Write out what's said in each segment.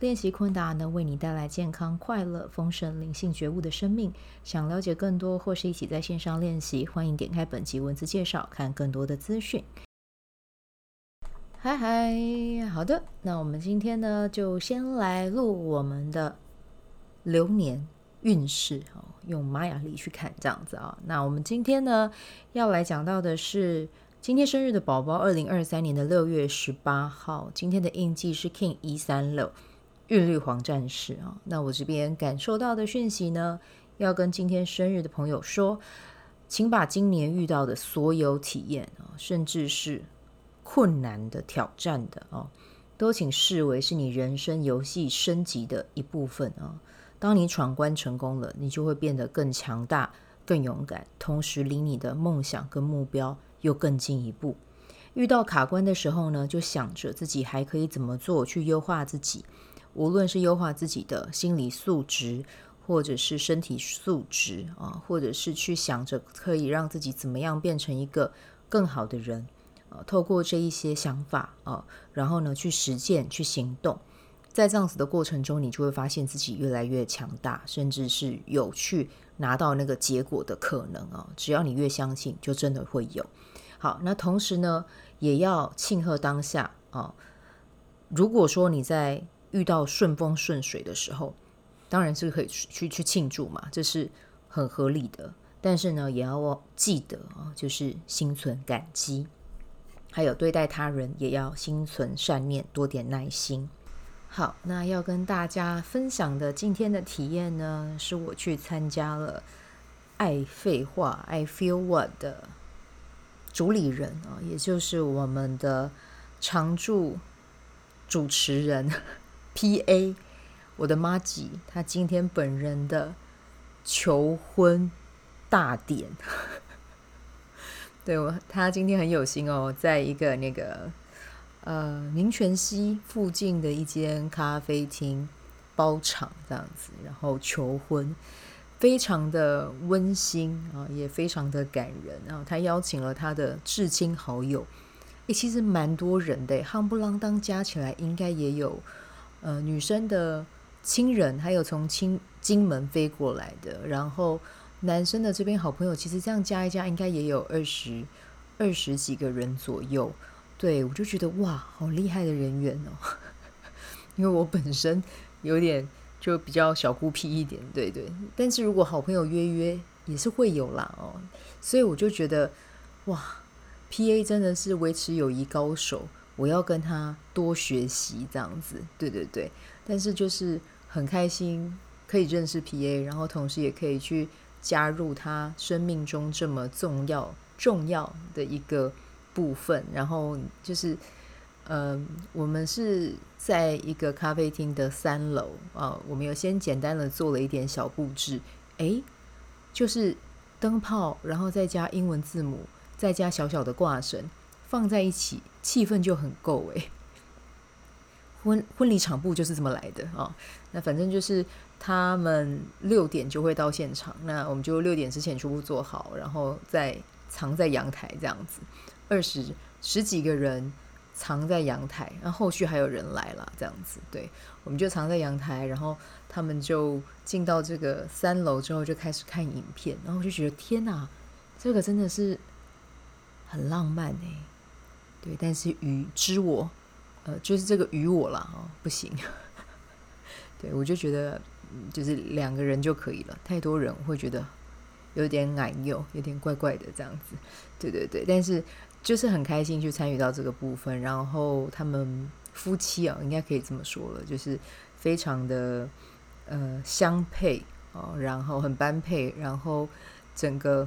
练习昆达能为你带来健康、快乐、丰盛、灵性觉悟的生命。想了解更多或是一起在线上练习，欢迎点开本集文字介绍，看更多的资讯。嗨嗨，好的，那我们今天呢，就先来录我们的流年运势哦，用玛雅历去看这样子啊。那我们今天呢，要来讲到的是今天生日的宝宝，二零二三年的六月十八号，今天的印记是 King 一三六。韵律黄战士啊，那我这边感受到的讯息呢，要跟今天生日的朋友说，请把今年遇到的所有体验啊，甚至是困难的、挑战的啊，都请视为是你人生游戏升级的一部分啊。当你闯关成功了，你就会变得更强大、更勇敢，同时离你的梦想跟目标又更进一步。遇到卡关的时候呢，就想着自己还可以怎么做去优化自己。无论是优化自己的心理素质，或者是身体素质啊，或者是去想着可以让自己怎么样变成一个更好的人啊，透过这一些想法啊，然后呢去实践、去行动，在这样子的过程中，你就会发现自己越来越强大，甚至是有去拿到那个结果的可能啊。只要你越相信，就真的会有。好，那同时呢，也要庆贺当下啊。如果说你在遇到顺风顺水的时候，当然是可以去去庆祝嘛，这是很合理的。但是呢，也要记得啊，就是心存感激，还有对待他人也要心存善念，多点耐心。好，那要跟大家分享的今天的体验呢，是我去参加了爱废话 I Feel What 的主理人啊，也就是我们的常驻主持人。P.A. 我的妈吉，他今天本人的求婚大典，对我，他今天很有心哦，在一个那个呃民权西附近的一间咖啡厅包场这样子，然后求婚，非常的温馨啊，也非常的感人。然后他邀请了他的至亲好友，诶，其实蛮多人的，夯不啷当加起来应该也有。呃，女生的亲人，还有从金金门飞过来的，然后男生的这边好朋友，其实这样加一加，应该也有二十二十几个人左右。对，我就觉得哇，好厉害的人缘哦。因为我本身有点就比较小孤僻一点，对对。但是如果好朋友约约，也是会有啦哦。所以我就觉得哇，PA 真的是维持友谊高手。我要跟他多学习，这样子，对对对。但是就是很开心可以认识 PA，然后同时也可以去加入他生命中这么重要重要的一个部分。然后就是，呃，我们是在一个咖啡厅的三楼啊，我们有先简单的做了一点小布置，诶，就是灯泡，然后再加英文字母，再加小小的挂绳。放在一起，气氛就很够诶。婚婚礼场布就是这么来的啊、那反正就是他们六点就会到现场，那我们就六点之前全部做好，然后再藏在阳台这样子。二十十几个人藏在阳台，然后续还有人来了这样子。对，我们就藏在阳台，然后他们就进到这个三楼之后就开始看影片，然后我就觉得天哪，这个真的是很浪漫诶。对，但是与之我，呃，就是这个与我啦，哦，不行。对，我就觉得，就是两个人就可以了，太多人会觉得有点矮幼，有点怪怪的这样子。对对对，但是就是很开心去参与到这个部分，然后他们夫妻啊，应该可以这么说了，就是非常的呃相配哦，然后很般配，然后整个。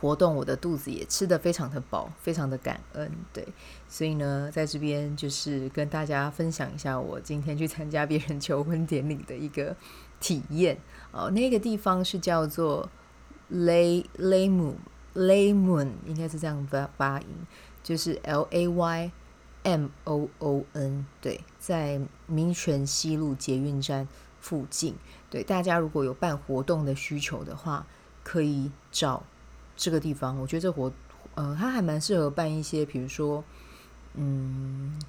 活动，我的肚子也吃得非常的饱，非常的感恩，对，所以呢，在这边就是跟大家分享一下我今天去参加别人求婚典礼的一个体验 哦。那个地方是叫做 Lay Laymoon Laymoon 应该是这样发发音，就是 L A Y M O O N。对，在民权西路捷运站附近。对，大家如果有办活动的需求的话，可以找这个地方。我觉得这活，呃，它还蛮适合办一些，比如说，嗯。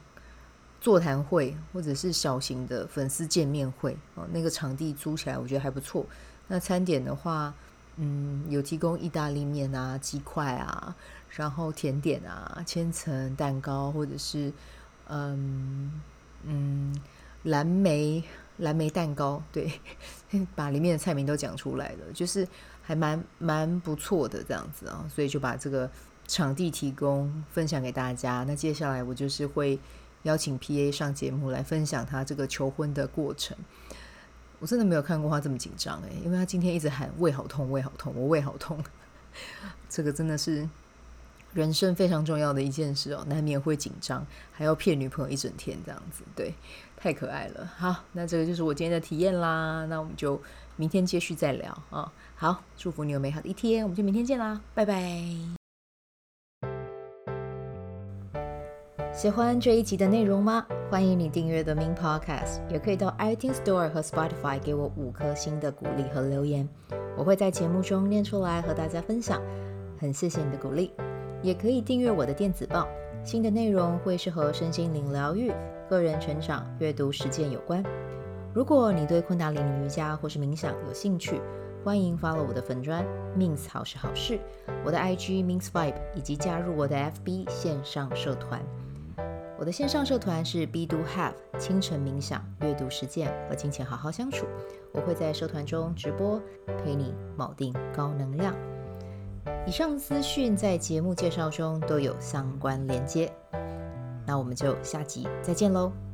座谈会或者是小型的粉丝见面会哦，那个场地租起来我觉得还不错。那餐点的话，嗯，有提供意大利面啊、鸡块啊，然后甜点啊、千层蛋糕或者是嗯嗯蓝莓蓝莓蛋糕，对，把里面的菜名都讲出来了，就是还蛮蛮不错的这样子啊，所以就把这个场地提供分享给大家。那接下来我就是会。邀请 PA 上节目来分享他这个求婚的过程，我真的没有看过他这么紧张诶，因为他今天一直喊胃好痛，胃好痛，我胃好痛，这个真的是人生非常重要的一件事哦，难免会紧张，还要骗女朋友一整天这样子，对，太可爱了。好，那这个就是我今天的体验啦，那我们就明天继续再聊啊、哦。好，祝福你有美好的一天，我们就明天见啦，拜拜。喜欢这一集的内容吗？欢迎你订阅 The Min Podcast，也可以到 iTunes Store 和 Spotify 给我五颗星的鼓励和留言，我会在节目中念出来和大家分享。很谢谢你的鼓励，也可以订阅我的电子报，新的内容会是和身心灵疗愈、个人成长、阅读实践有关。如果你对昆达里尼瑜伽或是冥想有兴趣，欢迎 follow 我的粉砖 Mins 好是好事，我的 IG MinsVibe 以及加入我的 FB 线上社团。我的线上社团是 Bdo Have 清晨冥想、阅读实践和金钱好好相处。我会在社团中直播，陪你锚定高能量。以上资讯在节目介绍中都有相关连接。那我们就下集再见喽。